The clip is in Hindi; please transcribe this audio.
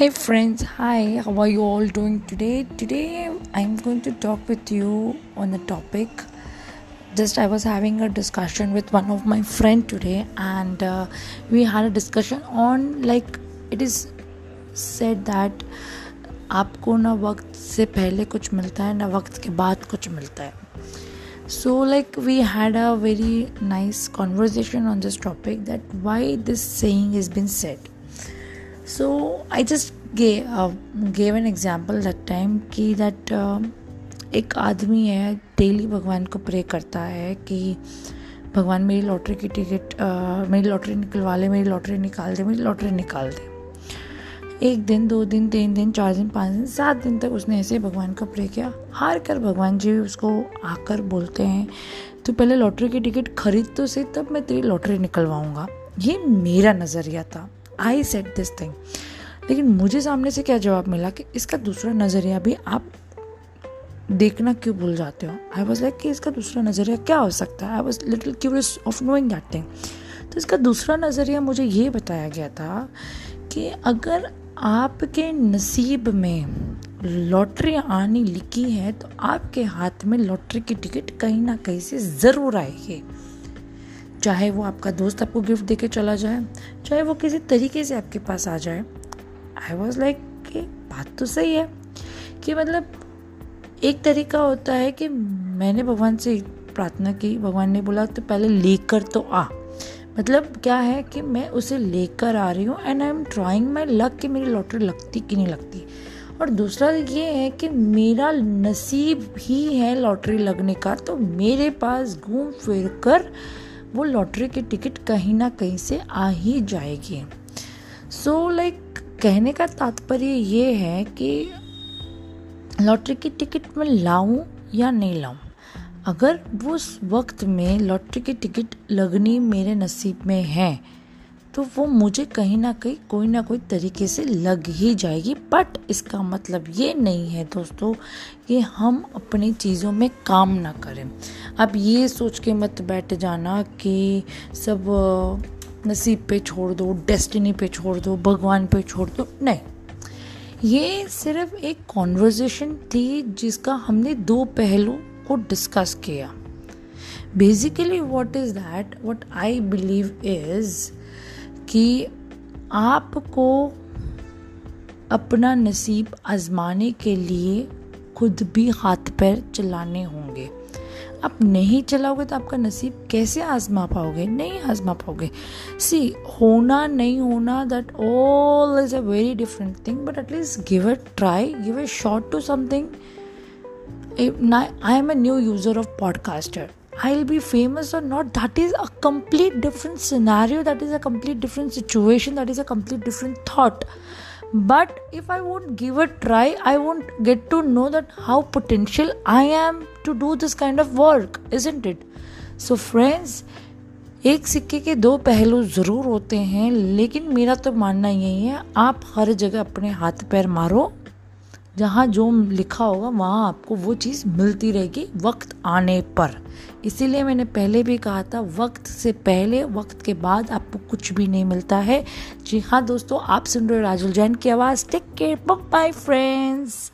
Hey friends, hi, how are you all doing today? Today I'm going to talk with you on the topic. Just I was having a discussion with one of my friend today, and uh, we had a discussion on like it is said that आपको ना वक्त से पहले कुछ मिलता है ना वक्त के बाद कुछ मिलता है so like we had a very nice conversation on this topic that why this saying has been said I just gave, uh, gave an example that time कि that uh, एक आदमी है डेली भगवान को प्रे करता है कि भगवान मेरी लॉटरी की टिकट uh, मेरी लॉटरी निकलवा ले मेरी लॉटरी निकाल दे मेरी लॉटरी निकाल दे। एक दिन दो दिन तीन दिन चार दिन पाँच दिन सात दिन तक उसने ऐसे भगवान का प्रे किया। हार कर भगवान जी उसको आकर बोलते हैं तो पहले लॉटरी की टिकट खरीद तो सही तब मैं तेरी लॉटरी निकलवाऊँगा। ये मेरा नज़रिया था। आई सेट दिस थिंग लेकिन मुझे सामने से क्या जवाब मिला कि इसका दूसरा नज़रिया भी आप देखना क्यों भूल जाते हो? आई वॉज़ लाइक कि इसका दूसरा नज़रिया क्या हो सकता है? I was little curious of knowing that thing तो इसका दूसरा नज़रिया मुझे ये बताया गया था कि अगर आपके नसीब में लॉटरी आनी लिखी है तो आपके हाथ में लॉटरी की टिकट कहीं ना कहीं से ज़रूर आएगी। चाहे वो आपका दोस्त आपको गिफ्ट देके चला जाए, चाहे वो किसी तरीके से आपके पास आ जाए। आई वॉज़ लाइक कि बात तो सही है कि मतलब एक तरीका होता है कि मैंने भगवान से प्रार्थना की, भगवान ने बोला तो पहले लेकर तो आ। मतलब क्या है कि मैं उसे लेकर आ रही हूँ and I am trying my luck कि मेरी लॉटरी लगती कि नहीं लगती। और दूसरा ये है कि मेरा नसीब ही है लॉटरी लगने का तो मेरे पास घूम फिर कर वो लॉटरी की टिकट कहीं ना कहीं से आ ही जाएगी। सो so, लाइक like, कहने का तात्पर्य ये है कि लॉटरी की टिकट मैं लाऊं या नहीं लाऊं अगर उस वक्त में लॉटरी की टिकट लगनी मेरे नसीब में है तो वो मुझे कहीं ना कहीं, कोई ना कोई तरीके से लग ही जाएगी। बट इसका मतलब ये नहीं है दोस्तों कि हम अपनी चीज़ों में काम ना करें। अब ये सोच के मत बैठ जाना कि सब नसीब पे छोड़ दो डेस्टिनी पे छोड़ दो, भगवान पे छोड़ दो। नहीं। ये सिर्फ़ एक कॉन्वर्जेशन थी जिसका हमने दो पहलू को डिस्कस किया। Basically what is that what I believe is कि आपको अपना नसीब आजमाने के लिए खुद भी हाथ पैर चलाने होंगे। आप नहीं चलाओगे तो आपका नसीब कैसे आजमा पाओगे? नहीं आजमा पाओगे। सी होना नहीं होना that all is a very different thing but at least give a try give a short to something I am a new user of podcaster I'll be famous or not, that is a complete different scenario, that is a complete different situation, that is a complete different thought. But if I won't give a try, I won't get to know that how potential I am to do this kind of work, isn't it? So, friends, एक सिक्के के दो पहलू ज़रूर होते हैं लेकिन मेरा तो मानना यही है आप हर जगह अपने हाथ पैर मारो जहाँ जो लिखा होगा, वहाँ आपको वो चीज़ मिलती रहेगी वक्त आने पर। इसीलिए मैंने पहले भी कहा था, वक्त से पहले, वक्त के बाद आपको कुछ भी नहीं मिलता है। जी हाँ दोस्तों, आप सुन रहे हो राजुल जैन की आवाज़। Take care bye friends